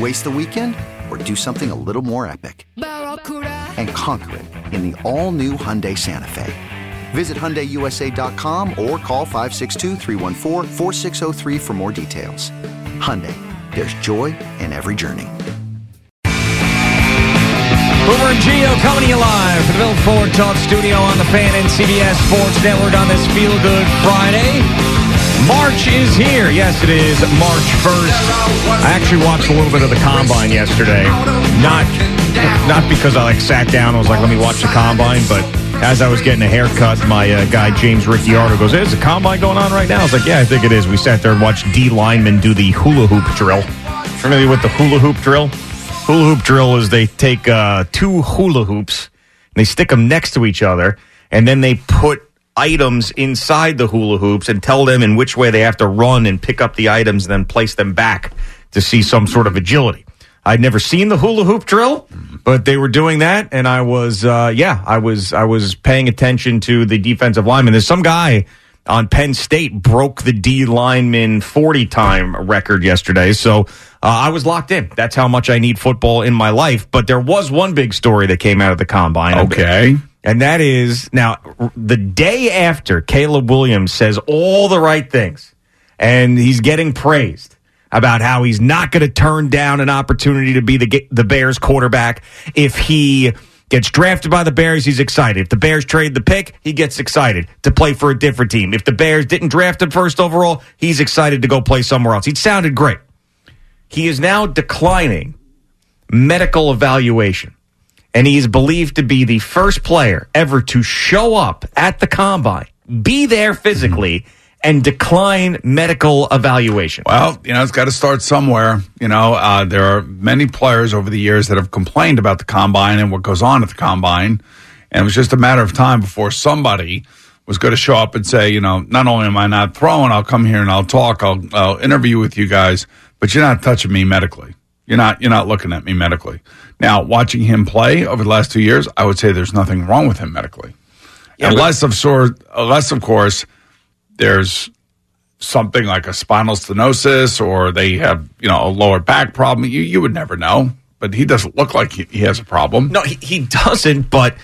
Waste the weekend or do something a little more epic? And conquer it in the all new Hyundai Santa Fe. Visit HyundaiUSA.com or call 562 for more details. Hyundai, there's joy in every journey. Boomer and Gio coming to you live from the Bill Ford Talk Studio on the Fan and CBS Sports Network on this Feel Good Friday. March is here. Yes, it is March 1st. I actually watched a little bit of the combine yesterday. Not not because I like sat down and was like, let me watch the combine, but as I was getting a haircut, my uh, guy James Ricciardo goes, "Is a combine going on right now?" I was like, "Yeah, I think it is." We sat there and watched D linemen do the hula hoop drill. Familiar with the hula hoop drill? Hula hoop drill is they take uh, two hula hoops and they stick them next to each other, and then they put items inside the hula hoops and tell them in which way they have to run and pick up the items and then place them back to see some sort of agility. I'd never seen the hula hoop drill, but they were doing that, and I was, uh, yeah, I was, I was paying attention to the defensive lineman. There's some guy on Penn State broke the D lineman 40 time record yesterday, so uh, I was locked in. That's how much I need football in my life. But there was one big story that came out of the combine. Okay. And that is now the day after Caleb Williams says all the right things and he's getting praised about how he's not going to turn down an opportunity to be the the Bears quarterback if he gets drafted by the Bears he's excited. If the Bears trade the pick he gets excited to play for a different team. If the Bears didn't draft him first overall he's excited to go play somewhere else. He sounded great. He is now declining medical evaluation and he is believed to be the first player ever to show up at the combine, be there physically, and decline medical evaluation. Well, you know, it's got to start somewhere. You know, uh, there are many players over the years that have complained about the combine and what goes on at the combine. And it was just a matter of time before somebody was going to show up and say, you know, not only am I not throwing, I'll come here and I'll talk, I'll, I'll interview with you guys, but you're not touching me medically. You're not, you're not looking at me medically. Now, watching him play over the last two years, I would say there's nothing wrong with him medically. Yeah, unless, of sort, unless, of course, there's something like a spinal stenosis or they have, you know, a lower back problem. You, you would never know. But he doesn't look like he, he has a problem. No, he, he doesn't, but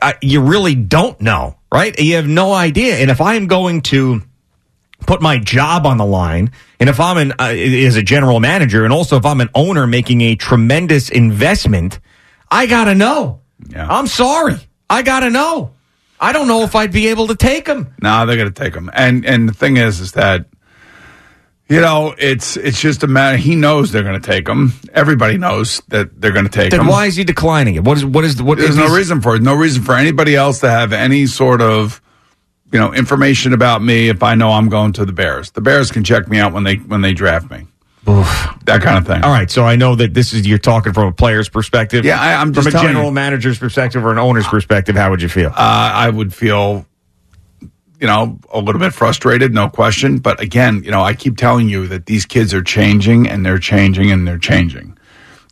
I, you really don't know, right? You have no idea. And if I am going to put my job on the line, and if I'm an uh, as a general manager, and also if I'm an owner making a tremendous investment, I gotta know. Yeah. I'm sorry, I gotta know. I don't know if I'd be able to take them. No, they're going to take them. And and the thing is, is that you know it's it's just a matter. He knows they're going to take him. Everybody knows that they're going to take Then him. why is he declining it? What is what is what? There's no reason for it. No reason for anybody else to have any sort of you know information about me if I know I'm going to the Bears. The Bears can check me out when they when they draft me. That kind of thing. All right, so I know that this is you're talking from a player's perspective. Yeah, I- I'm just from a general you. manager's perspective or an owner's perspective. How would you feel? Uh, I would feel, you know, a little bit frustrated, no question. But again, you know, I keep telling you that these kids are changing and they're changing and they're changing.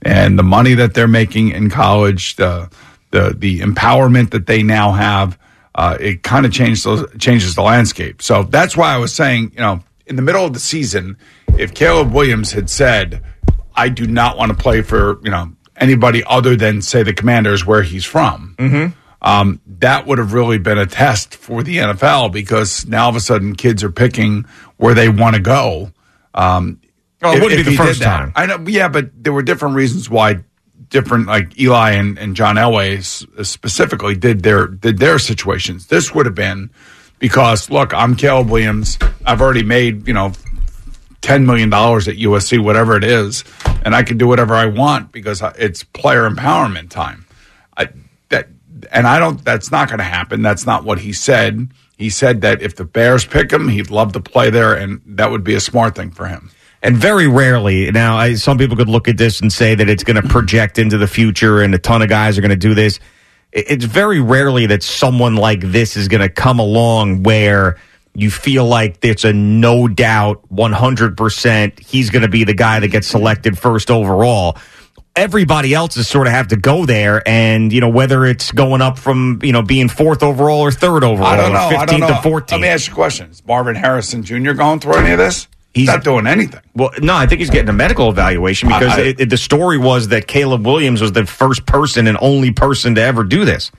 And the money that they're making in college, the the the empowerment that they now have, uh, it kind of changes changes the landscape. So that's why I was saying, you know, in the middle of the season, if Caleb Williams had said, "I do not want to play for you know anybody other than say the Commanders where he's from," um, that would have really been a test for the NFL because now all of a sudden kids are picking where they want to go. Um, Well, it if- wouldn't if be the first time. I know, yeah, but there were different reasons why different, like Eli and, and John Elway specifically did their did their situations. This would have been because look, I'm Caleb Williams. I've already made you know ten million dollars at USC, whatever it is, and I can do whatever I want because it's player empowerment time. I, that and I don't. That's not going to happen. That's not what he said. He said that if the Bears pick him, he'd love to play there, and that would be a smart thing for him. And very rarely, now, I, some people could look at this and say that it's going to project into the future and a ton of guys are going to do this. It- It's very rarely that someone like this is going to come along where you feel like it's a no doubt 100% he's going to be the guy that gets selected first overall. Everybody else is sort of have to go there, and you know whether it's going up from you know being fourth overall or third overall, I don't know. or I don't know. to fourteenth. Let me ask you a question: Is Marvin Harrison Jr. going through any of this? He's not doing anything. Well, no, I think he's getting a medical evaluation because I- I- it, it- the story was that Caleb Williams was the first person and only person to ever do this.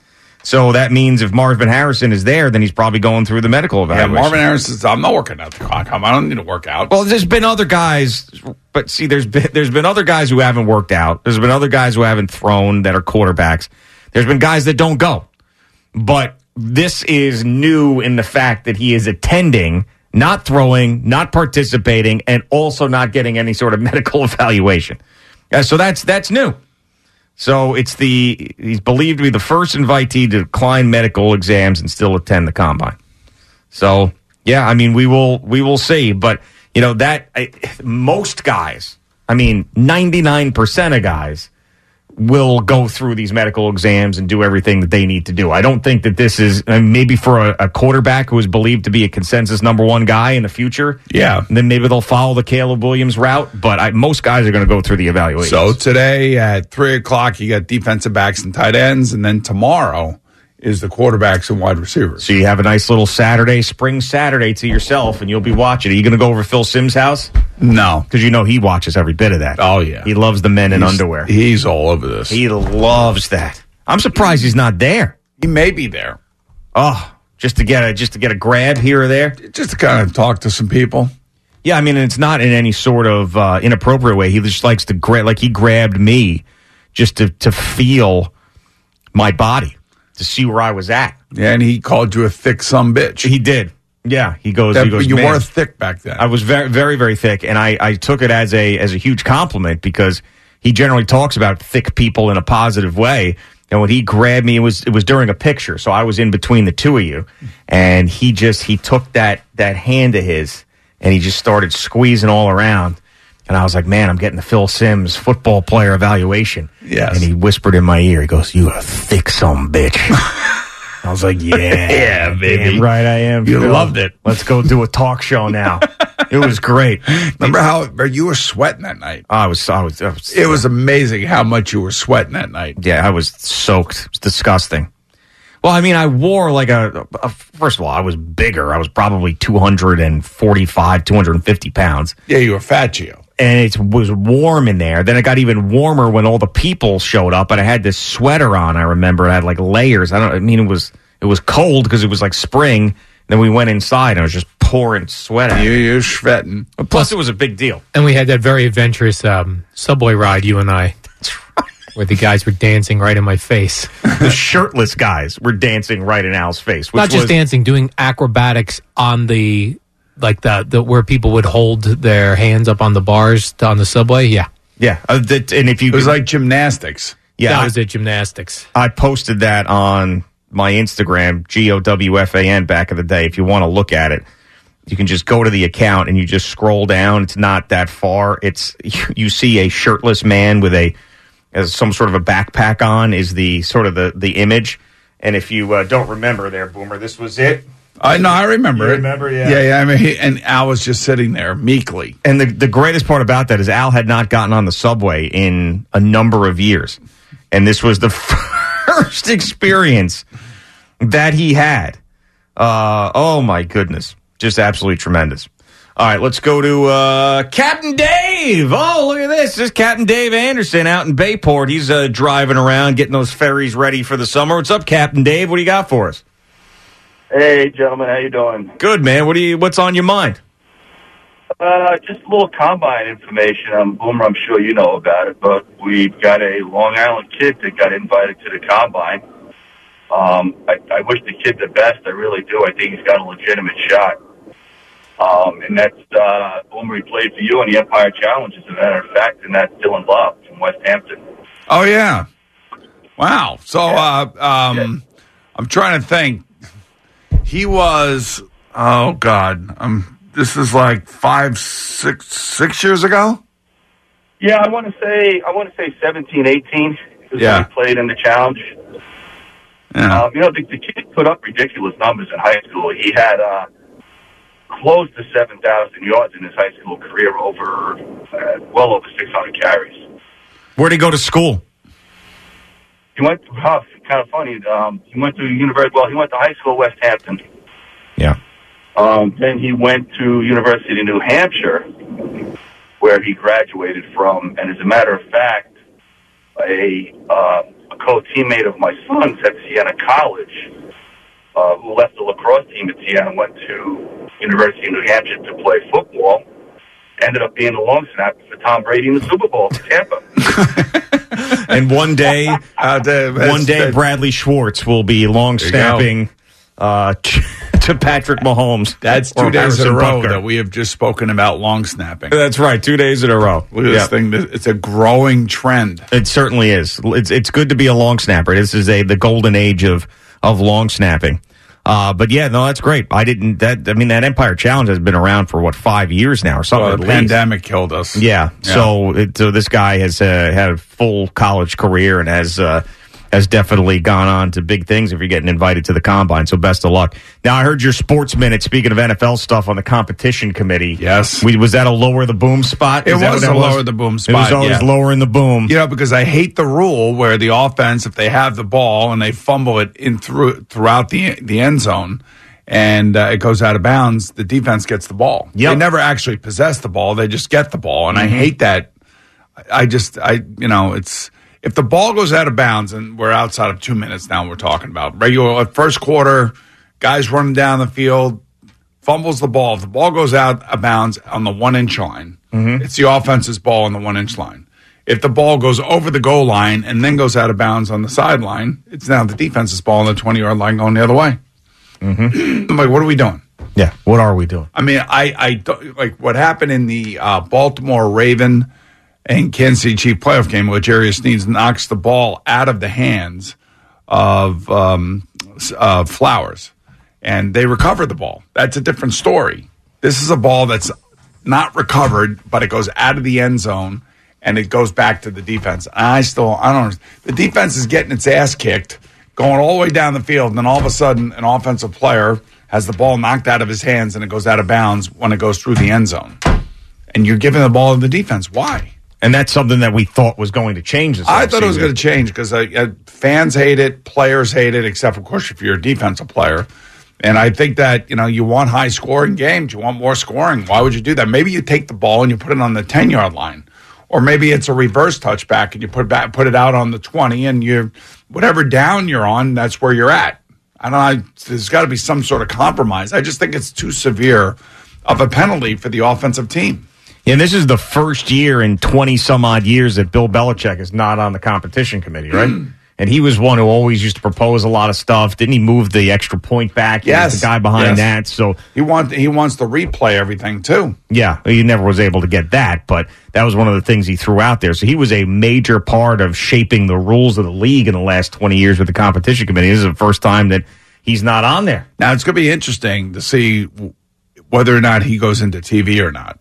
So that means if Marvin Harrison is there, then he's probably going through the medical Yeah, evaluation. Marvin Harrison says, "I'm not working out the clock. I don't need to work out." Well, there's been other guys, but see, there's been there's been other guys who haven't worked out. There's been other guys who haven't thrown that are quarterbacks. There's been guys that don't go. But this is new in the fact that he is attending, not throwing, not participating, and also not getting any sort of medical evaluation. Uh, so that's that's new. So it's the he's believed to be the first invitee to decline medical exams and still attend the combine. So yeah, I mean we will we will see, but you know that I, most guys, I mean ninety nine percent of guys will go through these medical exams and do everything that they need to do. I don't think that this is uh, maybe for a, a quarterback who is believed to be a consensus number one guy in the future. Yeah. then maybe they'll follow the Caleb Williams route, but I, most guys are going to go through the evaluation. So today at three o'clock, you got defensive backs and tight ends, and then tomorrow is the quarterbacks and wide receivers. So you have a nice little Saturday, spring Saturday to yourself, and you'll be watching. Are you going to go over to Phil Simms' house? No. Because you know he watches every bit of that. Oh yeah, He loves the men in He's- underwear. He's all over this. He loves that. I'm surprised he's not there. He may be there Oh, just to get a just to get a grab here or there. just to kind of talk to some people. Yeah, I mean it's not in any sort of uh, inappropriate way. He just likes to grab, like he grabbed me just to to feel my body to see where I was at. Yeah, and he called you a thick some bitch. He did. Yeah, he goes. That- he goes. you were thick back then. I was very, very, very thick, and I, I took it as a as a huge compliment because he generally talks about thick people in a positive way. And when he grabbed me, it was it was during a picture, so I was in between the two of you, and he just he took that that hand of his and he just started squeezing all around, and I was like, man, I'm getting the Phil Simms football player evaluation. Yes. and he whispered in my ear, he goes, "You a thick some bitch." I was like, yeah, Yeah, baby. right I am. You Phil. loved it. Let's go do a talk show now. it was great. Remember how you were sweating that night? I was, I was, I was It was amazing how much you were sweating that night. yeah, I was soaked. It was disgusting. Well, I mean, I wore like a, a first of all, I was bigger. I was probably 245, 250 pounds. Yeah, you were fat, Gio. And it was warm in there. Then it got even warmer when all the people showed up. And I had this sweater on. I remember I had like layers. I don't. I mean, it was it was cold because it was like spring. Then we went inside and it was just pouring sweat. You, you're sweating. Plus, it was a big deal. And we had that very adventurous um, subway ride, you and I, where the guys were dancing right in my face. the shirtless guys were dancing right in Al's face. Which Not just was, dancing, doing acrobatics on the like the, the where people would hold their hands up on the bars to, on the subway. Yeah, Yeah, uh, that, and if you It was like gymnastics. yeah, that I, was it. Gymnastics. I posted that on my Instagram, G O W F A N, back in the day. If you want to look at it, you can just go to the account and you just scroll down. It's not that far. It's you, you see a shirtless man with a as some sort of a backpack on is the sort of the the image. And if you uh, don't remember there, Boomer, this was it. I know. I remember You it. remember, yeah. yeah, yeah. I mean, he, and Al was just sitting there meekly. And the, the greatest part about that is Al had not gotten on the subway in a number of years. And this was the first experience that he had. Uh, oh my goodness, just absolutely tremendous. All right, let's go to uh, Captain Dave. Oh, look at this. This is Captain Dave Anderson out in Bayport. He's uh, driving around, getting those ferries ready for the summer. What's up, Captain Dave? What do you got for us? Hey, gentlemen, how you doing? Good, man. What do you? What's on your mind? Uh, just a little combine information. Um, Boomer, I'm sure you know about it, but we've got a Long Island kid that got invited to the combine. Um, I, I wish the kid the best. I really do. I think he's got a legitimate shot. Um, and that's uh, Boomer. He played for you in the Empire Challenge, as a matter of fact, and that's Dylan Bob from Westhampton. Oh yeah. Wow. So uh, um, I'm trying to think. He was. Oh God. Um. This is like five, six, six years ago. Yeah, I want to say I want to say 17, 18 is Yeah. when he played in the challenge. Yeah. Um, you know, the, the kid put up ridiculous numbers in high school. He had uh, close to 7,000 yards in his high school career over, uh, well over 600 carries. Where'd he go to school? He went to, huh, kind of funny, um, he went to university, well, he went to high school Westhampton. Yeah. Um, then he went to University of New Hampshire, where he graduated from. And as a matter of fact, a, uh, a co-teammate of my son's at Siena College, uh, who left the lacrosse team at Siena, went to University of New Hampshire to play football. Ended up being the long snap for Tom Brady in the Super Bowl for Tampa. And one day, Uh, the- one day, that- Bradley Schwartz will be long snapping uh, to Patrick Mahomes. That's two days in a row Butker. that we have just spoken about long snapping. That's right. Two days in a row. Look at Yeah. this thing. It's a growing trend. It certainly is. It's it's good to be a long snapper. This is a the golden age of of long snapping. Uh, but yeah, no, that's great. I didn't. That I mean, that Empire Challenge has been around for what five years now or something. Well, the pandemic killed us. Yeah. So, it, so this guy has uh, had a full college career and has uh, has definitely gone on to big things. If you're getting invited to the combine, so best of luck. Now, I heard your sports minute. Speaking of NFL stuff on the competition committee, Yes. we, was that a lower the boom spot? It Is that was a that lower the boom spot. It was always yeah. lowering the boom. You know, because I hate the rule where the offense, if they have the ball and they fumble it in through throughout the the end zone, and uh, it goes out of bounds, the defense gets the ball. Yep. They never actually possess the ball; they just get the ball, and I hate that. I just, I, you know, it's if the ball goes out of bounds, and we're outside of two minutes now. We're talking about regular uh, first quarter, guys running down the field, fumbles the ball. If the ball goes out of bounds on the one inch line, mm-hmm. it's the offense's ball on the one inch line. If the ball goes over the goal line and then goes out of bounds on the sideline, it's now the defense's ball on the 20 yard line going the other way. Mm-hmm. I'm like, what are we doing? Yeah. What are we doing? I mean, I, I like what happened in the uh, Baltimore Raven and Kansas City Chief playoff game where Jarius Sneeds knocks the ball out of the hands of um, uh, Flowers and they recover the ball. That's a different story. This is a ball that's not recovered, but it goes out of the end zone and it goes back to the defense. I still, I don't. The defense is getting its ass kicked, going all the way down the field, and then all of a sudden, an offensive player has the ball knocked out of his hands and it goes out of bounds when it goes through the end zone. And you're giving the ball to the defense. Why? And that's something that we thought was going to change. This I thought it was going to change because fans hate it, players hate it, except of course if you're a defensive player. And I think that you know you want high scoring games, you want more scoring. Why would you do that? Maybe you take the ball and you put it on the ten yard line, or maybe it's a reverse touchback and you put back put it out on the twenty, and you whatever down you're on, that's where you're at. I don't know. There's got to be some sort of compromise. I just think it's too severe of a penalty for the offensive team. And this is the first year in 20 some odd years that Bill Belichick is not on the competition committee, right? Hmm. and he was one who always used to propose a lot of stuff. Didn't he move the extra point back? He Yes. the guy behind Yes. that. So, He want he wants to replay everything too. yeah, he never was able to get that, but that was one of the things he threw out there. So he was a major part of shaping the rules of the league in the last 20 years with the competition committee. This is the first time that he's not on there. Now it's going to be interesting to see whether or not he goes into TV or not.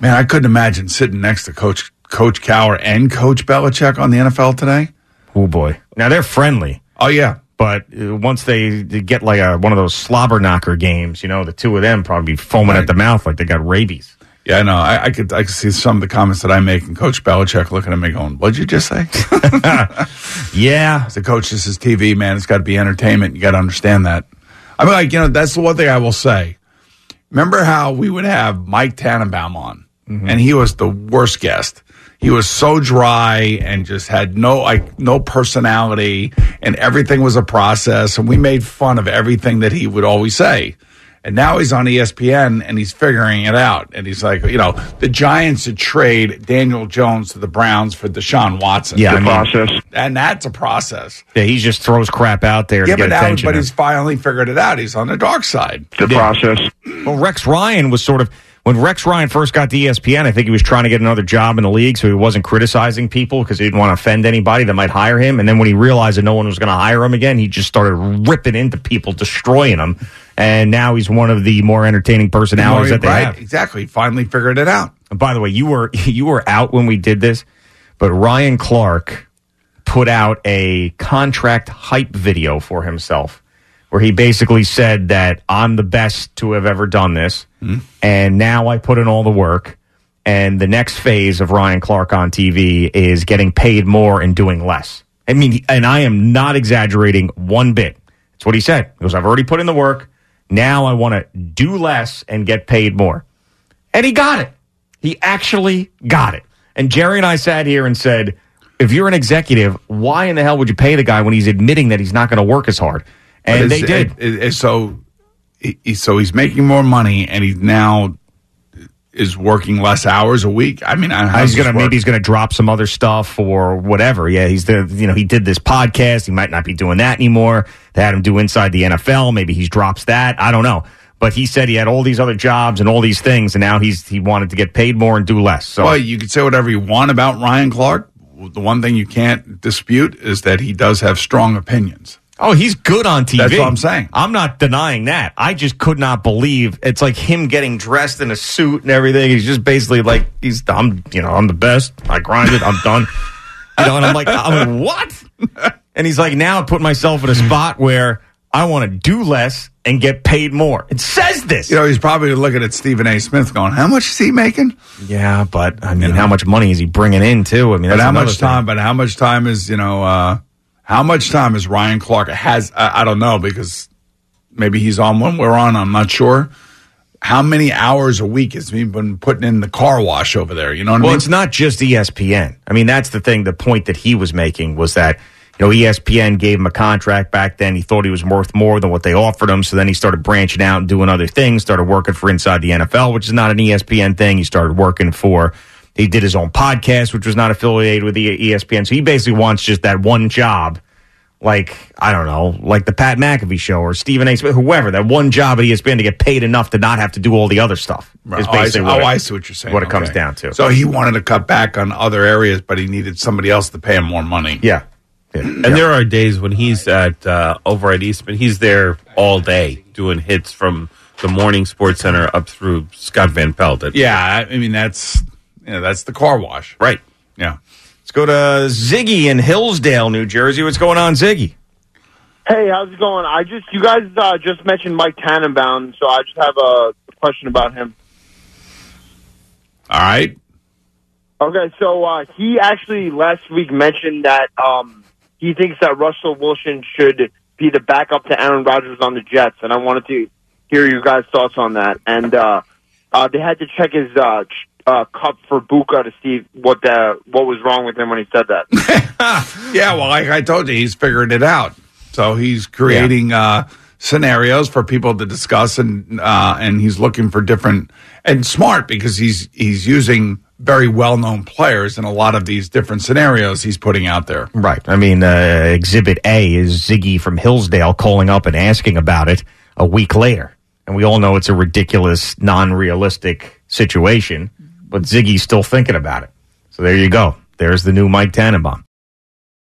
Man, I couldn't imagine sitting next to Coach Coach Cowher and Coach Belichick on the NFL today. Oh boy. Now they're friendly. Oh yeah, But uh, once they, get like a one of those slobber knocker games, you know, the two of them probably be foaming at the mouth like they got rabies. Yeah, I know. I, I could I could see some of the comments that I make, and Coach Belichick looking at me going, "What'd you just say?" Yeah. the "Coach, this is TV, man. It's got to be entertainment. You got to understand that." I mean, like you know, that's the one thing I will say. Remember how we would have Mike Tannenbaum on, mm-hmm. and he was the worst guest. He was so dry and just had no like no personality, and everything was a process. And we made fun of everything that he would always say. And now he's on ESPN and he's figuring it out. And he's like, you know, the Giants should trade Daniel Jones to the Browns for Deshaun Watson. Yeah, I mean- process. and that's a process. Yeah, he just throws crap out there Yeah, to but get now, attention. but he's finally figured it out. He's on the dark side. The process. Well, Rex Ryan was sort of when Rex Ryan first got to ESPN. I think he was trying to get another job in the league, so he wasn't criticizing people because he didn't want to offend anybody that might hire him. And then when he realized that no one was going to hire him again, he just started ripping into people, destroying them. And now he's one of the more entertaining personalities that they right, have. exactly. Finally figured it out. And by the way, you were you were out when we did this, but Ryan Clark put out a contract hype video for himself where he basically said that I'm the best to have ever done this and now I put in all the work and the next phase of Ryan Clark on TV is getting paid more and doing less. I mean, and I am not exaggerating one bit. That's what he said. He goes, I've already put in the work. Now I want to do less and get paid more. And he got it. He actually got it. And Jerry and I sat here and said, if you're an executive, why in the hell would you pay the guy when he's admitting that he's not going to work as hard? And they did. it- it- so, he- so he's making more money, and he now is working less hours a week. I mean, he's gonna work? maybe he's gonna drop some other stuff or whatever. Yeah, he's the you know he did this podcast. He might not be doing that anymore. They had him do inside the NFL. Maybe he drops that. I don't know. But he said he had all these other jobs and all these things, and now he's he wanted to get paid more and do less. So Well, you could say whatever you want about Ryan Clark. The one thing you can't dispute is that he does have strong opinions. Oh, he's good on TV. That's what I'm saying. I'm not denying that. I just could not believe it's like him getting dressed in a suit and everything. He's just basically like he's I'm you know I'm the best. I grinded. I'm done. You know, and I'm like I'm like what? And he's like now I put myself in a spot where I want to do less and get paid more. It says this. You know, he's probably looking at Stephen A. Smith going, how much is he making? yeah, but I mean, how much money is he bringing in too? I mean, But how much thing. time, but how much time is, you know, uh, how much time is Ryan Clark has, I, I don't know, because maybe he's on when we're on, I'm not sure. How many hours a week has he been putting in the car wash over there? You know what I Well, mean? it's not just ESPN. I mean, that's the thing. The point that he was making was that you know ESPN gave him a contract back then. He thought he was worth more than what they offered him, so then he started branching out and doing other things. Started working for Inside the NFL, which is not an ESPN thing. He started working for. He did his own podcast, which was not affiliated with ESPN. So he basically wants just that one job like I don't know, like the Pat McAfee show or Stephen A. Smith, whoever, that one job at ESPN to get paid enough to not have to do all the other stuff. Right. Is Oh, I see, basically oh, what it- I see what you're saying. What it comes down to. So he wanted to cut back on other areas, but he needed somebody else to pay him more money. yeah. Yeah. And there are days when he's at uh, over at Eastman. He's there all day doing hits from the morning Sports Center up through Scott Van Pelt. At- Yeah, I I mean that's you know, that's the car wash. right. Yeah. Let's go to Ziggy in Hillsdale, New Jersey. What's going on, Ziggy? Hey, how's it going? I just you guys uh, just mentioned Mike Tannenbaum, so I just have a question about him. All right. Okay, so uh, he actually last week mentioned that um, he thinks that Russell Wilson should be the backup to Aaron Rodgers on the Jets, and I wanted to hear your guys' thoughts on that. And uh, uh, they had to check his uh, ch- uh, cup for Buka to see what the what was wrong with him when he said that. Yeah, well, like I told you, he's figuring it out. So he's creating uh, scenarios for people to discuss, and uh, and he's looking for different and smart because he's he's using very well known players in a lot of these different scenarios he's putting out there. Right. I mean, uh, Exhibit A is Ziggy from Hillsdale calling up and asking about it a week later. And we all know it's a ridiculous, non realistic situation, but Ziggy's still thinking about it. So there you go. There's the new Mike Tannenbaum.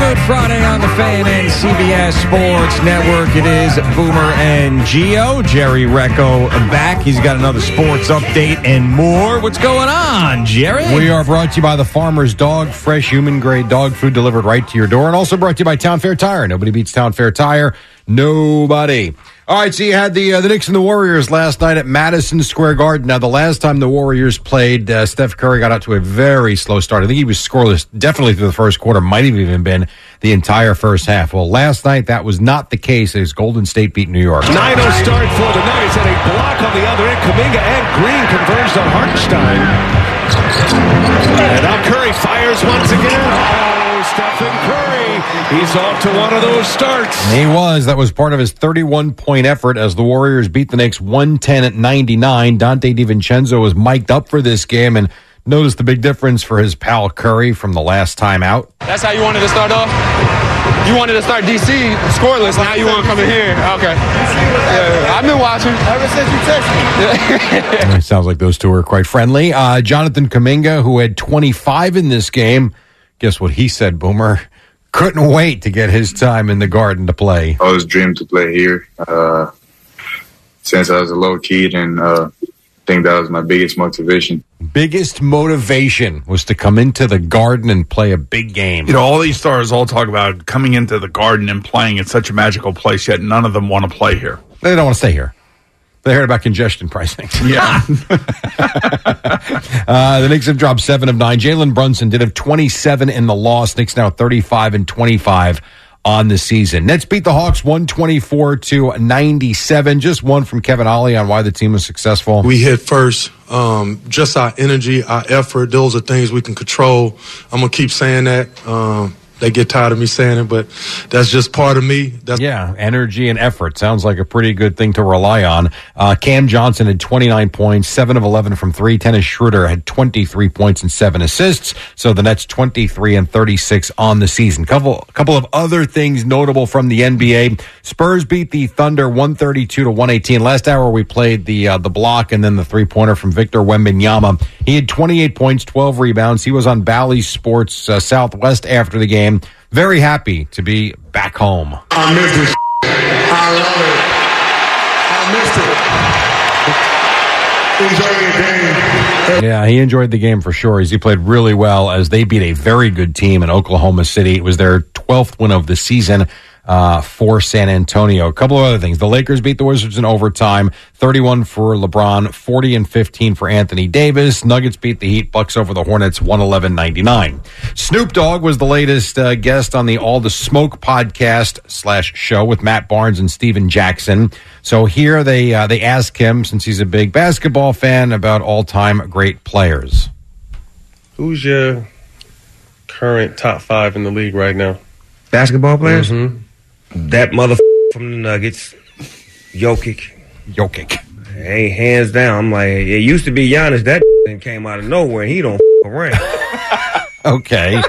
Good Friday on the Fan and CBS Sports Network. It is Boomer and Gio. Jerry Recco back. He's got another sports update and more. What's going on, Jerry? We are brought to you by the Farmer's Dog, fresh human grade dog food delivered right to your door, and also brought to you by Town Fair Tire. Nobody beats Town Fair Tire. Nobody. All right, so you had the uh, the Knicks and the Warriors last night at Madison Square Garden. Now, the last time the Warriors played, uh, Steph Curry got out to a very slow start. I think he was scoreless definitely through the first quarter, might have even been the entire first half. Well, last night that was not the case as Golden State beat New York. 9 0 start for the Nuggets and a block on the other end. Kuminga and Green converged on Hartenstein. And now Curry fires once again. Oh, Stephen Curry. He's off to one of those starts. And He was. That was part of his 31 point effort as the Warriors beat the Knicks 110 at 99. Donte DiVincenzo was mic'd up for this game and noticed the big difference for his pal Curry from the last time out. That's how you wanted to start off? You wanted to start DC scoreless. Now you want to come in here. Okay. Yeah, I've been watching. Ever since you texted me. It sounds like those two are quite friendly. Uh, Jonathan Kuminga, who had 25 in this game, guess what he said, Boomer? Couldn't wait to get his time in the garden to play. I always dreamed to play here uh, since I was a little kid, and uh, I think that was my biggest motivation. Biggest motivation was to come into the garden and play a big game. You know, all these stars all talk about coming into the garden and playing. It's such a magical place, yet none of them want to play here. They don't want to stay here. They heard about congestion pricing. Yeah. uh, the Knicks have dropped seven of nine. Jalen Brunson did have 27 in the loss. Knicks now 35 and 25 on the season. Nets beat the Hawks 124 to 97. Just one from Kevin Ollie on why the team was successful. We hit first. Um, just our energy, our effort, those are things we can control. I'm going to keep saying that. Um, they get tired of me saying it, but that's just part of me. That's yeah, energy and effort sounds like a pretty good thing to rely on. Uh, Cam Johnson had 29 points, 7 of 11 from 3. Dennis Schroeder had 23 points and 7 assists. So the Nets 23 and 36 on the season. Couple couple of other things notable from the NBA. Spurs beat the Thunder 132 to 118. Last hour we played the uh, the block and then the three-pointer from Victor Wembanyama. He had 28 points, 12 rebounds. He was on Bally Sports uh, Southwest after the game. Very happy to be back home. I miss this. I love it. I missed it. Enjoy your game. Yeah, he enjoyed the game for sure. As he played really well as they beat a very good team in Oklahoma City. It was their 12th win of the season uh, for San Antonio. A couple of other things. The Lakers beat the Wizards in overtime, 31 for LeBron, 40 and 15 for Anthony Davis. Nuggets beat the Heat, Bucks over the Hornets, 111-99. Snoop Dogg was the latest uh, guest on the All the Smoke podcast slash show with Matt Barnes and Stephen Jackson. So here they uh, they ask him, since he's a big basketball fan, about all time great players. Who's your current top five in the league right now? Basketball players? That mother from the Nuggets, Jokic. Jokic. Hey, hands down. I'm like, it used to be Giannis. That came out of nowhere. and He don't around. Okay.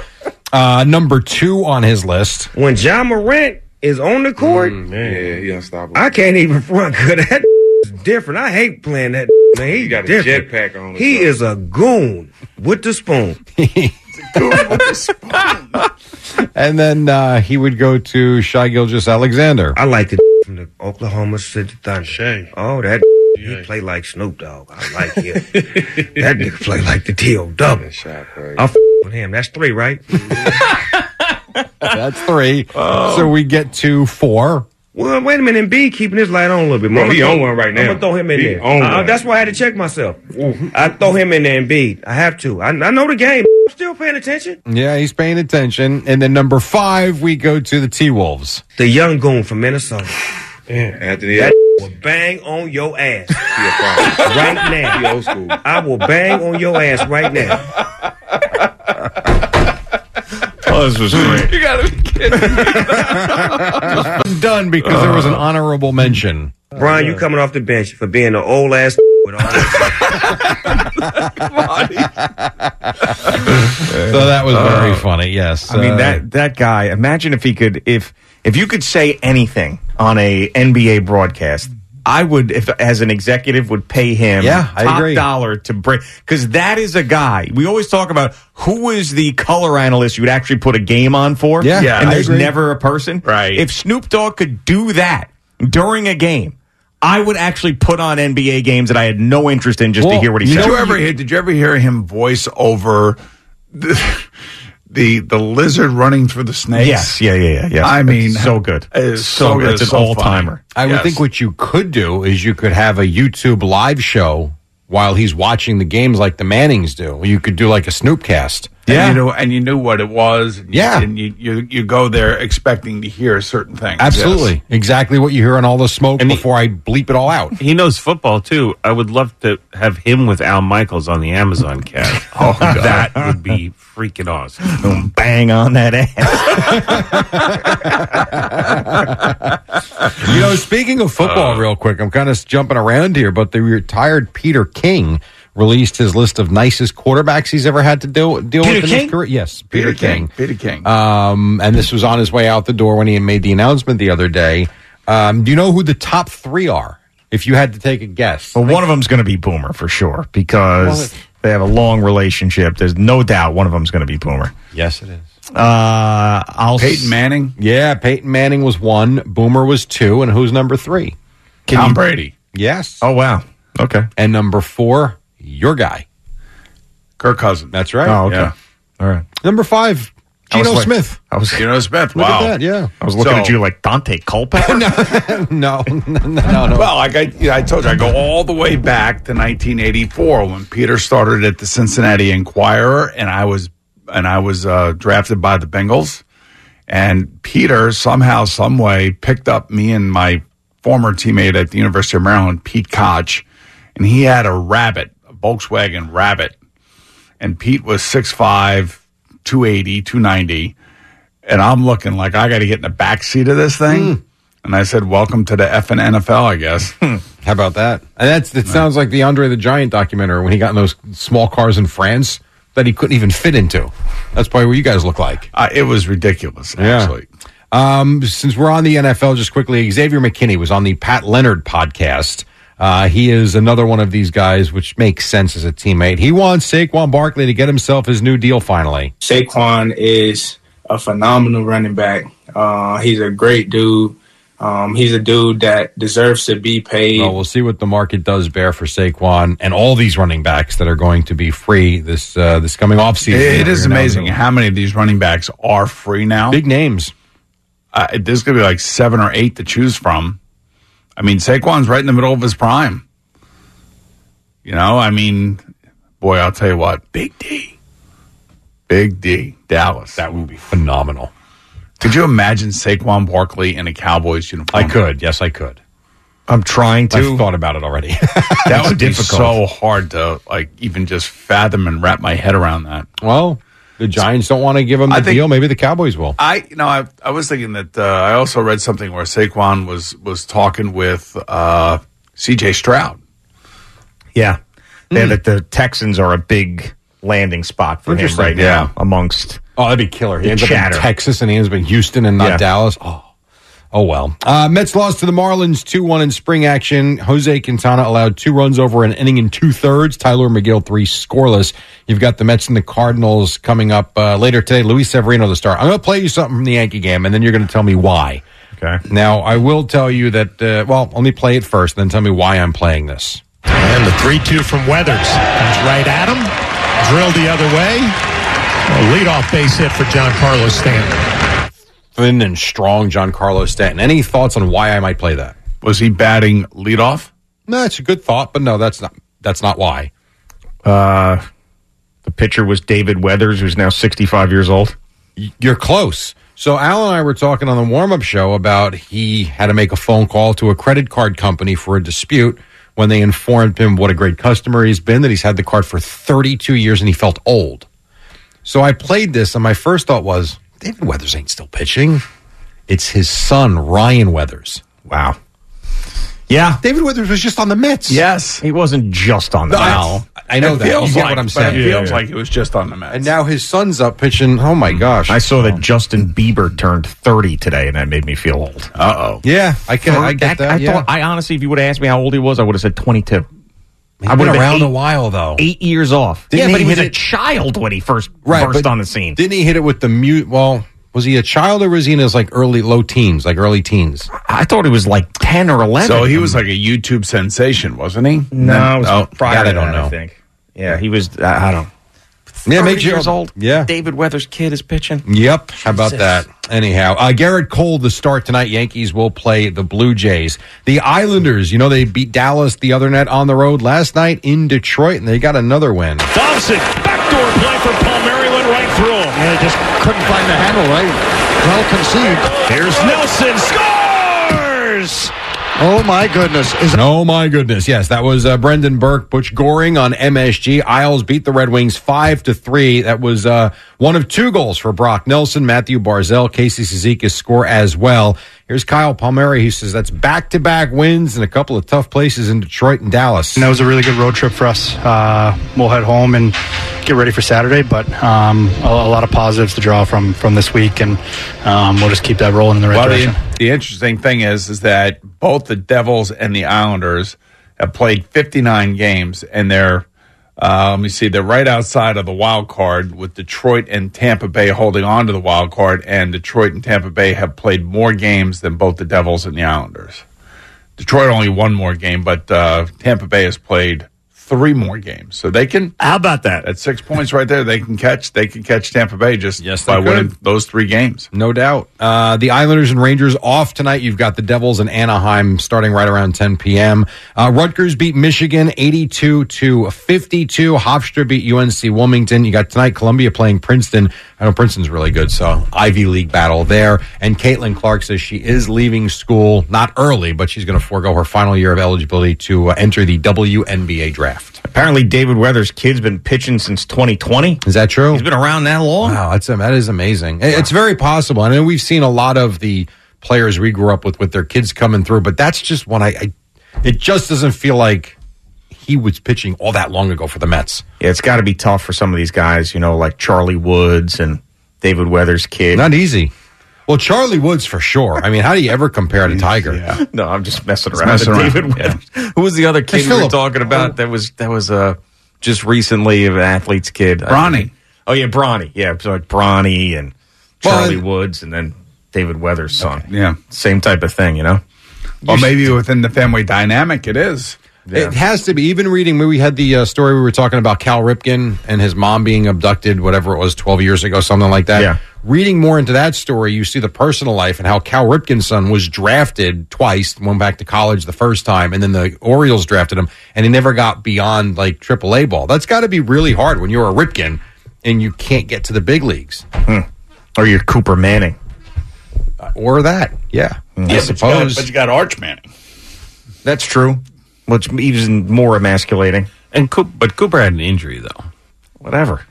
Uh, number two on his list. When Ja Morant is on the court, Yeah, he unstoppable. I can't even front because that is different. I hate playing that. Man, he got a jetpack on He is a goon with the spoon. And then uh, he would go to Shai Gilgeous-Alexander. I like the from the Oklahoma City Thunder. Oh, that he play like Snoop Dogg. I like him. that nigga play like the T.O. double. I'll with him. That's three, right? That's three. So we get to four. Well, wait a minute. B keeping his light on a little bit more. Bro, he I'ma on throw- one right now. I'm gonna throw him in He there. on Uh, one. that's why I had to check myself. I throw him in there and B. I have to. I, I know the game. I'm still paying attention. Yeah, he's paying attention. And then number five, we go to the T Wolves. The young goon from Minnesota. Yeah. Anthony. That will bang on your ass right now. Old school. I will bang on your ass right now. Oh, this was great. You gotta be kidding. Done because there was an honorable mention. Brian, you coming off the bench for being an old ass with all So that was very funny. Yes. I mean Uh, that that guy. Imagine if he could if if you could say anything on a NBA broadcast. I would, if as an executive, would pay him Yeah, I top agree. dollar to break because that is a guy. We always talk about who is the color analyst you'd actually put a game on for. Yeah, Yeah, and I there's agree. never a person. Right. If Snoop Dogg could do that during a game, I would actually put on NBA games that I had no interest in just to hear what he said. did said. you ever hear? Did you ever hear him voice over the the, the lizard running through the snakes? Yes, yeah, yeah, yeah, yeah. I mean, It's so good. It's So so, good. It's It's an so all-timer. I would Yes. think what you could do is you could have a YouTube live show while he's watching the games like the Mannings do. You could do like a Snoopcast. And you know, and you knew what it was. and you- Yeah. and you, you you go there expecting to hear certain things. Absolutely. Exactly what you hear on all the smoke and before I bleep it all out. He knows football too. I would love to have him with Al Michaels on the Amazon cast. oh, that would be freaking awesome. Boom, bang on that ass. You know, speaking of football, uh, real quick, I'm kind of jumping around here, but the retired Peter King released his list of nicest quarterbacks he's ever had to deal deal Peter with in King? his career. Yes, Peter, Peter King. King. Peter King. Um, and this was on his way out the door when he made the announcement the other day. Um, do you know who the top three are? If you had to take a guess, Well, one of them's going to be Boomer for sure because they have a long relationship. There's no doubt one of them's going to be Boomer. Yes, it is. Uh, I'll Peyton Manning. Yeah, Peyton Manning was one. Boomer was two, and who's number three? Tom you- Brady. Yes. Oh wow. Okay. And number four, your guy. Kirk Cousins. That's right. Oh okay. Yeah. All right. Number five, I was Geno like- Smith. I was. Geno Smith. Look wow. at that. Yeah. I was looking So- at you like Daunte Culpepper. no, no, no, no. Well, like I, you know, I told you, I go all the way back to 1984 when Peter started at the Cincinnati Enquirer, and I was and I was uh, drafted by the Bengals. And Peter somehow, some way, picked up me and my former teammate at the University of Maryland, Pete Koch, and he had a Rabbit, a Volkswagen Rabbit, and Pete was 6'5", 280, 290, and I'm looking like I got to get in the back seat of this thing. And I said, "Welcome to the effing NFL, I guess." How about that? And that's it. Sounds like the Andre the Giant documentary when he got in those small cars in France that he couldn't even fit into. That's probably what you guys look like. Uh, it was ridiculous, actually. Um, since we're on the NFL, just quickly, Xavier McKinney was on the Pat Leonard podcast. Uh, he is another one of these guys, which makes sense as a teammate. He wants Saquon Barkley to get himself his new deal finally. Saquon is a phenomenal running back. Uh, he's a great dude. Um, he's a dude that deserves to be paid. Well, we'll see what the market does bear for Saquon and all these running backs that are going to be free this uh, this coming off season. It is amazing how many of these running backs are free now. Big names. Uh, there's going to be like seven or eight to choose from. I mean, Saquon's right in the middle of his prime. You know, I mean, boy, I'll tell you what, Big D, Big D, Dallas. That would be phenomenal. Could you imagine Saquon Barkley in a Cowboys uniform? I could. Yes, I could. I'm trying to. I've thought about it already. That It's would be difficult. so hard to like even just fathom and wrap my head around that. Well, the Giants don't want to give him the think- deal. Maybe the Cowboys will. I you know I I was thinking that uh, I also read something where Saquon was was talking with uh, C.J. Stroud. Yeah. Hmm. Yeah, that the Texans are a big landing spot for him right yeah. now amongst Oh, that'd be killer. He the ends up in Texas and he ends up in Houston and not Yeah. Dallas. Oh, oh well. Uh, Mets lost to the Marlins 2 1 in spring action. Jose Quintana allowed two runs over an inning and two thirds. Tylor Megill, three scoreless. You've got the Mets and the Cardinals coming up uh, later today. Luis Severino, the star. I'm going to play you something from the Yankee game, and then you're going to tell me why. Okay. Now, I will tell you that, uh, well, let me play it first, then tell me why I'm playing this. And the 3 2 from Weathers. Comes right at him. Drilled the other way. A leadoff base hit for Giancarlo Stanton. Thin and strong Giancarlo Stanton. Any thoughts on why I might play that? Was he batting leadoff? No, it's a good thought, but no, that's not that's not why. Uh, the pitcher was David Weathers, who's now 65 years old. You're close. So Al and I were talking on the warm up show about he had to make a phone call to a credit card company for a dispute when they informed him what a great customer he's been, that he's had the card for 32 years and he felt old. So I played this, and my first thought was David Weathers ain't still pitching. It's his son, Ryan Weathers. Wow. Yeah. David Weathers was just on the Mets. Yes. He wasn't just on the No, Mets. I know that. feels You get like- what I'm but saying. It feels like it was just on the Mets. And now his son's up pitching. Oh my gosh! I saw that Justin Bieber turned 30 today, and that made me feel old. Uh oh. Yeah, I can. I get that. I yeah. thought. I honestly, if you would have asked me how old he was, I would have said 22. He's I been would've been around eight- a while though. Eight years off. Didn't yeah, but he he was hit a child when he first Right, burst on the scene. Didn't he hit it with the mute? Well, was he a child or was he in his like early low teens, like early teens? I thought he was like 10 or 11. So he was like a YouTube sensation, wasn't he? No, it was oh, prior that to I don't that, know. I think. Yeah, he was. I, I don't. Yeah, 30 makes you years old. Yeah. David Weathers' kid is pitching. Yep. How about that? Anyhow, uh, Gerrit Cole, the start tonight. Yankees will play the Blue Jays. The Islanders, you know, they beat Dallas the other night on the road last night in Detroit, and they got another win. Dobson, backdoor play for Palmieri, went right through him. Yeah, just couldn't find the handle right. Well conceived. Here's Nelson, scores! Oh my goodness! oh my goodness! Yes, that was uh, Brendan Burke, Butch Goring on MSG. Isles beat the Red Wings five to three. That was uh, one of two goals for Brock Nelson, Mathew Barzal, Casey Cizikas score as well. Here's Kyle Palmieri. He says that's back to back wins in a couple of tough places in Detroit and Dallas. And that was a really good road trip for us. Uh, we'll head home and get ready for Saturday, but um, a, a lot of positives to draw from from this week, and um, we'll just keep that rolling in the right Well, direction. the, the interesting thing is, is that both the Devils and the Islanders have played 59 games, and they're uh, let me see, they're right outside of the wild card with Detroit and Tampa Bay holding on to the wild card, and Detroit and Tampa Bay have played more games than both the Devils and the Islanders. Detroit only one more game, but uh, Tampa Bay has played three more games, so they can. How about that? At six points right there, they can catch. They can catch Tampa Bay just Yes, by they could. winning those three games. No doubt. Uh, the Islanders and Rangers off tonight. You've got the Devils and Anaheim starting right around 10 p.m. Uh, Rutgers beat Michigan 82 to 52. Hofstra beat UNC Wilmington. You got tonight Columbia playing Princeton. I know Princeton's really good, so Ivy League battle there. And Caitlin Clark says she is leaving school, not early, but she's going to forego her final year of eligibility to uh, enter the WNBA draft. Apparently, David Weathers' kid's been pitching since 2020. Is that true? He's been around that long. Wow, that's that is amazing. It- It's very possible. I know we've seen a lot of the players we grew up with with their kids coming through, but that's just when I, I it just doesn't feel like he was pitching all that long ago for the Mets. Yeah, it's got to be tough for some of these guys, you know, like Charlie Woods and David Weathers' kid. Not easy. Well, Charlie Woods for sure. I mean, how do you ever compare to Tiger? No, I'm just messing around. messing with around, David Weathers. Who was the other kid Hey, we were talking about? That was that was uh just recently an athlete's kid. Bronny. Oh yeah, Bronny. Yeah, so like Bronny and Charlie and- Woods, and then David Weathers' son. Yeah. Same type of thing, you know? Well, maybe within the family dynamic, it is. It has to be. Even reading, we had the uh, story we were talking about Cal Ripken and his mom being abducted, whatever it was, 12 years ago, something like that. Yeah. Reading more into that story, you see the personal life and how Cal Ripken's son was drafted twice, went back to college the first time, and then the Orioles drafted him, and he never got beyond like AAA ball. That's got to be really hard when you're a Ripken and you can't get to the big leagues. Hmm. Or you're Cooper Manning. Uh, or that, yeah. Hmm. I Yeah, but you got- suppose. but you got Arch Manning. That's true. Which even more emasculating. And Coop, but Cooper had an injury though. Whatever.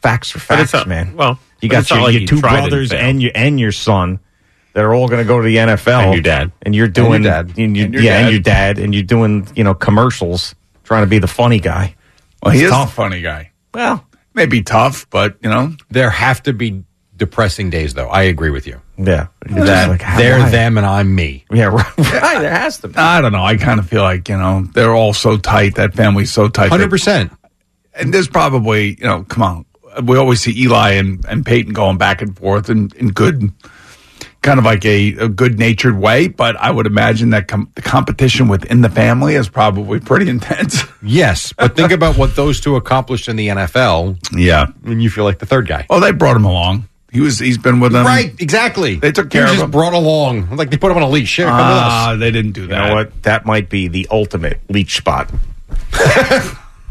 Facts are facts, not- man. well, you got your, like your he two tried and brothers and your and your son that are all going to go to the NFL. And your dad. And you're And your doing dad. and you- And your yeah, dad. and your dad, and you're doing you know commercials, trying to be the funny guy. Well, he It's is tough. a funny guy. Well, maybe tough, but you know, there have to be depressing days, though. I agree with you. Yeah, that like, they're why? them and I'm me. Yeah, right. right there has to be. I don't know. I kind of feel like you know they're all so tight. That family's so tight. Hundred percent. And there's probably you know, come on. We always see Eli and, and Peyton going back and forth in, in good, kind of like a, a good natured way. But I would imagine that com- the competition within the family is probably pretty intense. Yes, but think about what those two accomplished in the NFL. Yeah, and you feel like the third guy. Oh, they brought him along. He was. He's been with them. Right, exactly. They took He care was of just him. brought along, like they put him on a leash. Here, Ah, us. they didn't do You that. know what? That might be the ultimate leech spot.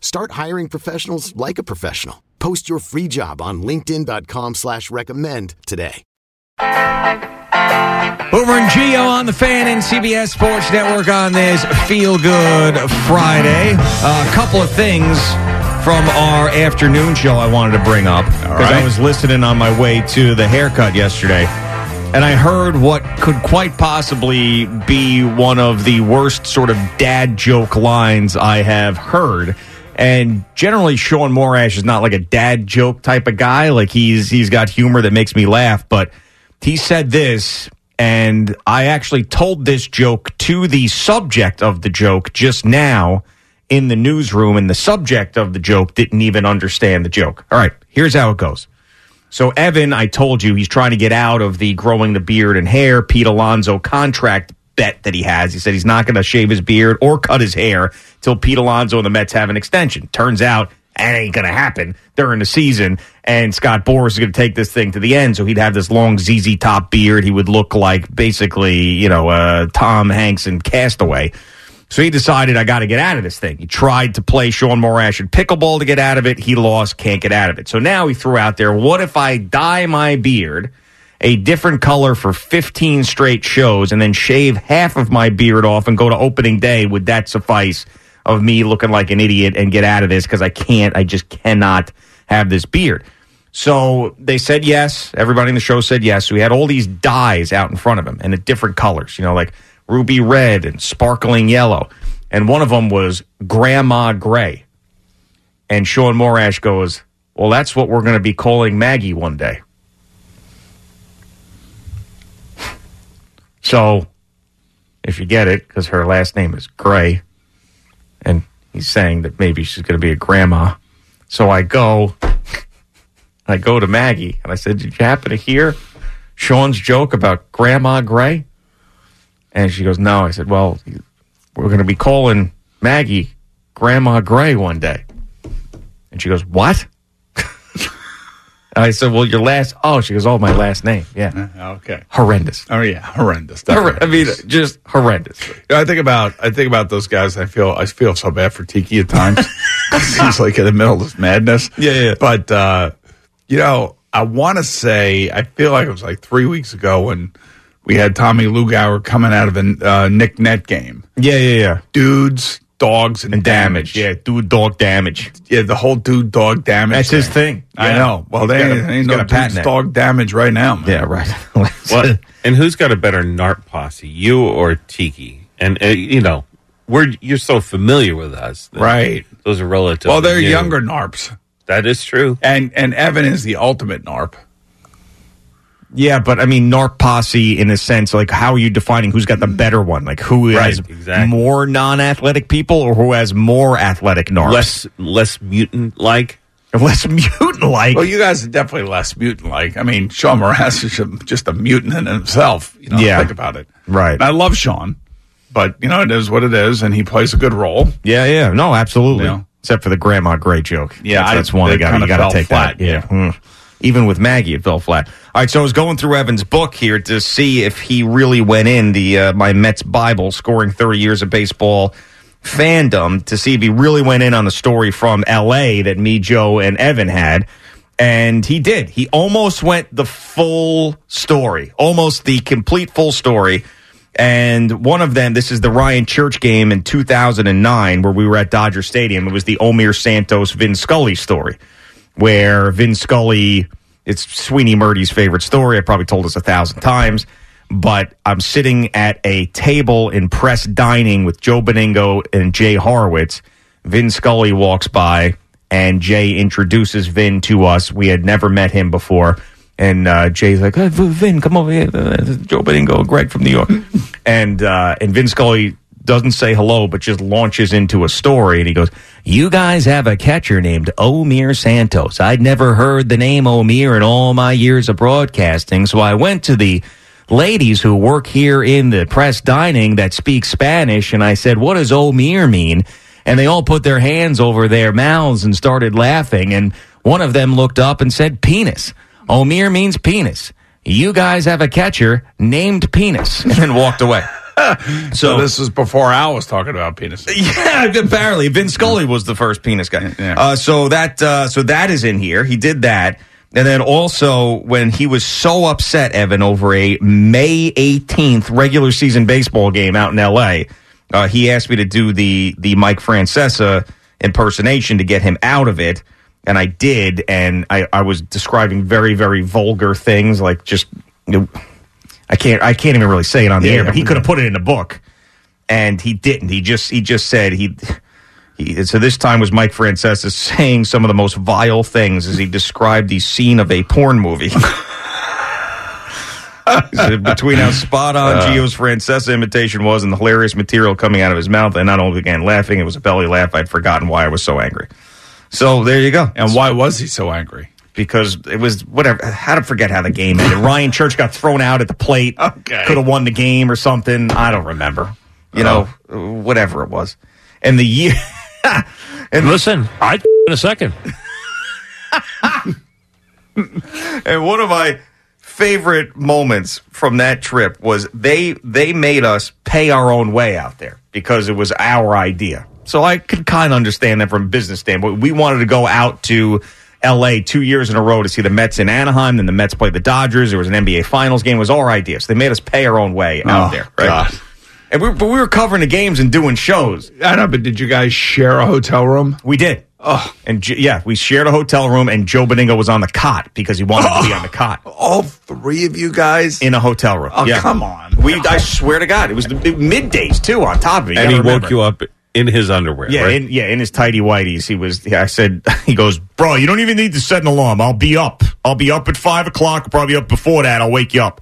Start hiring professionals like a professional. Post your free job on linkedin.com slash recommend today. Boomer and Gio on the fan and CBS Sports Network on this Feel Good Friday. A couple of things from our afternoon show I wanted to bring up because I was listening on my way to the haircut yesterday. And I heard what could quite possibly be one of the worst sort of dad joke lines I have heard. And generally, Shaun Morash is not like a dad joke type of guy. Like he's he's got humor that makes me laugh. But he said this, and I actually told this joke to the subject of the joke just now in the newsroom, and the subject of the joke didn't even understand the joke. All right, here's how it goes. So Evan, I told you he's trying to get out of the growing the beard and hair Pete Alonso contract bet that he has. He said he's not going to shave his beard or cut his hair till Pete Alonso and the Mets have an extension. Turns out that ain't going to happen during the season. And Scott Boras is going to take this thing to the end. So he'd have this long ZZ top beard. He would look like basically, you know, uh, Tom Hanks in Castaway. So he decided I got to get out of this thing. He tried to play Shaun Morash at pickleball to get out of it. He lost, can't get out of it. So now he threw out there, what if I dye my beard a different color for 15 straight shows and then shave half of my beard off and go to opening day? Would that suffice of me looking like an idiot and get out of this? Because I can't, I just cannot have this beard. So they said yes. Everybody in the show said yes. So had all these dyes out in front of him and at different colors, you know, like ruby red and sparkling yellow. And one of them was grandma gray. And Shaun Morash goes, Well, that's what we're going to be calling Maggie one day. So if you get it, because her last name is Gray, and he's saying that maybe she's going to be a grandma. So I go, I go to Maggie and I said, Did you happen to hear Shaun's joke about Grandma Gray? And she goes, No. I said, Well, we're going to be calling Maggie Grandma Gray one day. And she goes, What? I said, Well, your last, oh, she goes, Oh, my last name. Yeah. Okay. Horrendous. Oh yeah, horrendous. Horre- I mean, just horrendous. I think about I think about those guys. I feel I feel so bad for Tiki at times. He's like in the middle of this madness. Yeah, yeah. But uh, you know, I want to say I feel like it was like three weeks ago when we had Tommy Lugauer coming out of a uh, Nick Net game. Yeah, yeah, yeah. Dudes dogs and, And damage. Yeah, dude, dog damage. Yeah, the whole dude dog damage. That's his thing. I know. Well, He's they got a- ain't, he's ain't got no a patent it. dog damage right now. Man. Yeah, right. What? And who's got a better NARP posse, you or Tiki? And uh, you know, we're you're so familiar with us, Right. Those are relative. Well, they're younger NARPs. That is true. And and Evan is the ultimate NARP. Yeah, but I mean, NARP posse in a sense, like how are you defining who's got the better one? Like who Right, has exactly. more non-athletic people, or who has more athletic NARPs? Less less mutant like. less mutant like. Well, you guys are definitely less mutant like. I mean, Shaun Morash is just a mutant in himself. You know, Yeah. think about it. Right. And I love Sean, but you know, it is what it is, and he plays a good role. Yeah, yeah, no, absolutely. Yeah. Except for the Grandma Gray joke. Yeah, that's, I- that's one I it got. You got to take flat, that. Yeah. Mm. Even with Maggie, it fell flat. All right, so I was going through Evan's book here to see if he really went in the uh, my Mets Bible, scoring 30 years of baseball fandom, to see if he really went in on the story from L.A. that me, Joe, and Evan had. And he did. He almost went the full story, almost the complete full story. And one of them, this is the Ryan Church game in 2009, where we were at Dodger Stadium. It was the Omir Santos Vin Scully story, where Vin Scully, it's Sweeny Murti's favorite story. I probably told us a thousand times, but I'm sitting at a table in press dining with Joe Benigno and Jay Horowitz. Vin Scully walks by, and Jay introduces Vin to us. We had never met him before. And uh, Jay's like, "Uh, Vin, come over here. Joe Benigno, Greg from New York. and uh, and Vin Scully doesn't say hello, but just launches into a story. And he goes, You guys have a catcher named Omir Santos. I'd never heard the name Omir in all my years of broadcasting. So I went to the ladies who work here in the press dining that speak Spanish. And I said, What does Omir mean? And they all put their hands over their mouths and started laughing. And one of them looked up and said, Penis. Omir means penis. You guys have a catcher named Penis. And then walked away. So, this was before I was talking about penis. Yeah, apparently Vince Scully was the first penis guy. Uh, so that uh, so that is in here. He did that, and then also when he was so upset, Evan, over a May eighteenth regular season baseball game out in L.A., uh, he asked me to do the the Mike Francesa impersonation to get him out of it, and I did, and I, I was describing very very vulgar things like just. You know, I can't. I can't even really say it on the Yeah, air, but he could have put it in a book and he didn't. He just he just said he. he so this time was Mike Francesa saying some of the most vile things as he described the scene of a porn movie. Between how spot on Uh. Gio's Francesa imitation was and the hilarious material coming out of his mouth, I not only began laughing, it was a belly laugh. I'd forgotten why I was so angry. So there you go. And why was he so angry? Because it was whatever. How to forget how the game ended? Ryan Church got thrown out at the plate. Okay. Could have won the game or something. I don't remember. You know, oh. whatever it was. And the year. and Listen, I in a second. and one of my favorite moments from that trip was they they made us pay our own way out there because it was our idea. So I could kind of understand that from a business standpoint. We wanted to go out to L.A. two years in a row to see the Mets in Anaheim. Then the Mets played the Dodgers. There was an NBA Finals game. It was our idea. So they made us pay our own way out Oh, there. Right? God. And we, but we were covering the games and doing shows. I know, but did you guys share a hotel room? We did. Oh, And J- yeah, we shared a hotel room, and Joe Benigno was on the cot because he wanted to be on the cot all three of you guys in a hotel room. Oh, yeah. come on. We, I swear to God, it was the middays too. On top of it, and he remember. woke you up in his underwear. Yeah, right? in, yeah, in his tidy whities. He was. Yeah, I said, he goes, bro, you don't even need to set an alarm. I'll be up. I'll be up at five o'clock. Probably up before that. I'll wake you up.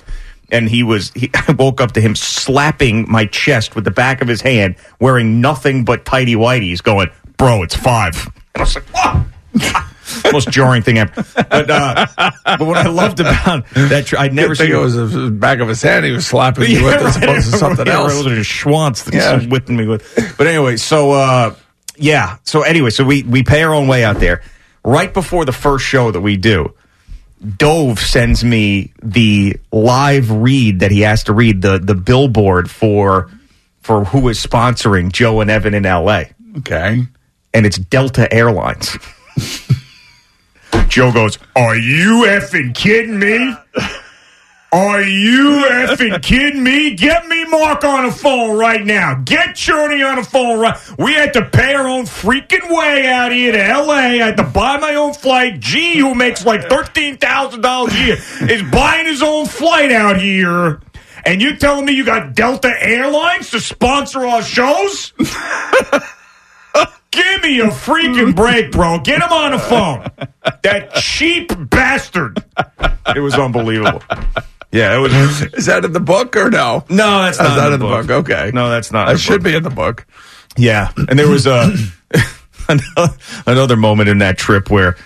And he was. He, I woke up to him slapping my chest with the back of his hand, wearing nothing but tidy whities, going, bro, it's five. And I was like, what? Most jarring thing ever. But, uh, but what I loved about that, tr- I'd never Good seen it was the back of his hand he was slapping you with as opposed to something yeah, else. Right, it was a Schwantz that Yeah. he's whipping me with. But anyway, so uh, yeah. So anyway, so we we pay our own way out there. Right before the first show that we do, Dove sends me the live read that he has to read the the billboard for for who is sponsoring Joe and Evan in L.A. Okay. and it's Delta Airlines. Joe goes, "Are you effing kidding me?" Are you effing kidding me? Get me Mark on the phone right now. Get Journey on the phone right. We had to pay our own freaking way out here to LA. I had to buy my own flight. G, who makes like thirteen thousand dollars a year, is buying his own flight out here. And you telling me you got Delta Airlines to sponsor our shows? Give me a freaking break, bro. Get him on the phone. That cheap bastard. It was unbelievable. Yeah, it was. Is that in the book or no? No, that's Is not that in the in the book. book. Okay. No, that's not. in That should book. be in the book. Yeah, and there was uh, a another- another moment in that trip where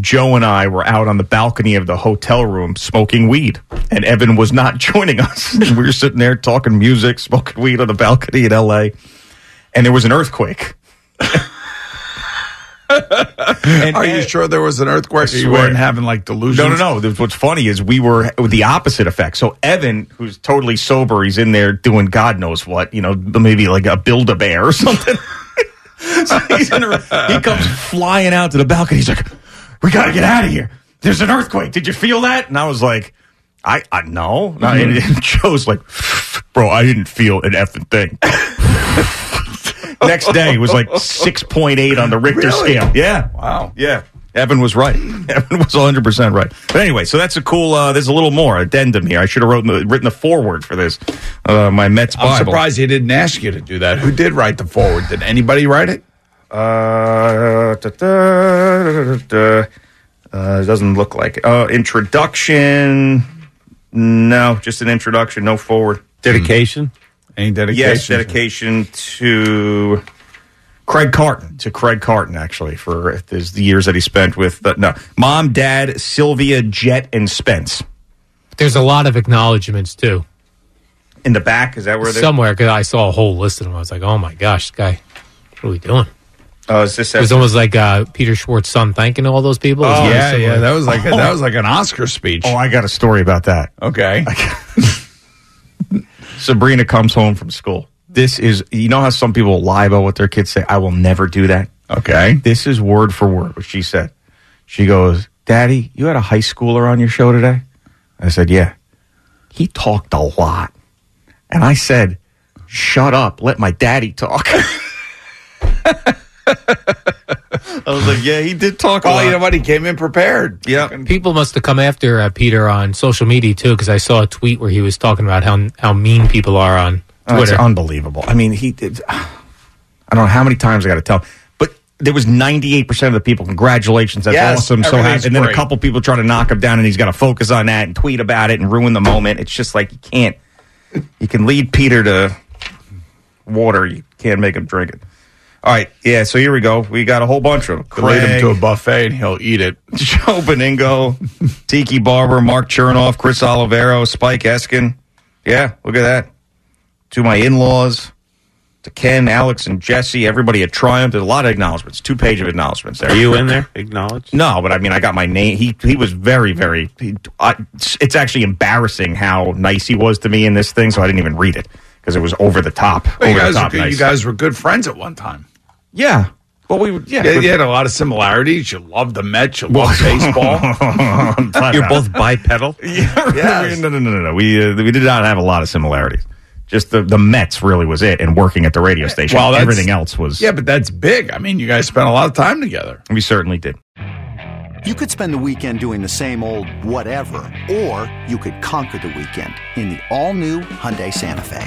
Joe and I were out on the balcony of the hotel room smoking weed, and Evan was not joining us. we were sitting there talking music, smoking weed on the balcony in L.A., and there was an earthquake. And Are you Ed- sure there was an earthquake? You weren't having like delusions? No, no, no. What's funny is we were with the opposite effect. So Evan, who's totally sober, he's in there doing God knows what, you know, maybe like a build a bear or something. so he's in a, he comes flying out to the balcony. He's like, "We got to get out of here. There's an earthquake. Did you feel that?" And I was like, "I, I no." no. And, mm-hmm. and Joe's like, "Bro, I didn't feel an effing thing." Next day it was like six point eight on the Richter Really? scale. Yeah. Wow. Yeah. Evan was right. Evan was 100% right. But anyway, so that's a cool, uh, there's a little more addendum here. I should have wrote, written the foreword for this. Uh, my Mets Bible. I'm surprised he didn't ask you to do that. Who did write the forward? Did anybody write it? Uh, da, da, da, da, da. Uh, it doesn't look like it. Uh, introduction. No, just an introduction, no forward. Dedication? Any dedication? Yes, dedication to Craig Carton. To Craig Carton, actually, for his, the years that he spent with uh, no mom, dad, Sylvia, Jet, and Spence. There's a lot of acknowledgments too. In the back, is that where they're Somewhere, because I saw a whole list of them. I was like, oh my gosh, this guy, what are we doing? Oh, is this It was almost like uh, Peter Schwartz's son thanking all those people. Oh, very yeah, similar. yeah. That was like that was like an Oscar speech. Oh, I got a story about that. Okay. Sabrina comes home from school. This is, you know how some people lie about what their kids say? I will never do that. Okay. This is word for word what she said. She goes, Daddy, you had a high schooler on your show today? I said, Yeah. He talked a lot. And I said, Shut up. Let my daddy talk. I was like, Yeah, he did talk a Well, lot. you know what? He came in prepared. Yeah. People must have come after uh, Peter on social media too, because I saw a tweet where he was talking about how how mean people are on Oh, it's Twitter. unbelievable. I mean, he did. I don't know how many times I got to tell, but there was 98% of the people. Congratulations. That's Yes, awesome. So everything's happy. And then a couple people trying to knock him down and he's got to focus on that and tweet about it and ruin the moment. It's just like you can't, you can lead Peter to water. You can't make him drink it. All right. Yeah. So here we go. We got a whole bunch of them. Could lead him to a buffet and he'll eat it. Joe Benigno, Tiki Barber, Mark Chernoff, Chris Olivero, Spike Eskin. Yeah, look at that. To my in laws, to Ken, Alex, and Jesse, everybody at Triumph. There's a lot of acknowledgments. Two page of acknowledgments there. Are you in there? Acknowledged? No, but I mean, I got my name. He he was very very. He, I, it's actually embarrassing how nice he was to me in this thing. So I didn't even read it because it was over the top. Well, you guys, the were, top good- nice. you guys were good friends at one time. Yeah. Well, we yeah. Yeah, you had a lot of similarities. You loved the Mets. You loved baseball. You're both bipedal? Yeah, no, no, no, no, no. We uh, we did not have a lot of similarities. Just the the Mets really was it, and working at the radio station. Well, everything else was. Yeah, but that's big. I mean, you guys spent a lot of time together. We certainly did. You could spend the weekend doing the same old whatever, or you could conquer the weekend in the all-new Hyundai Santa Fe.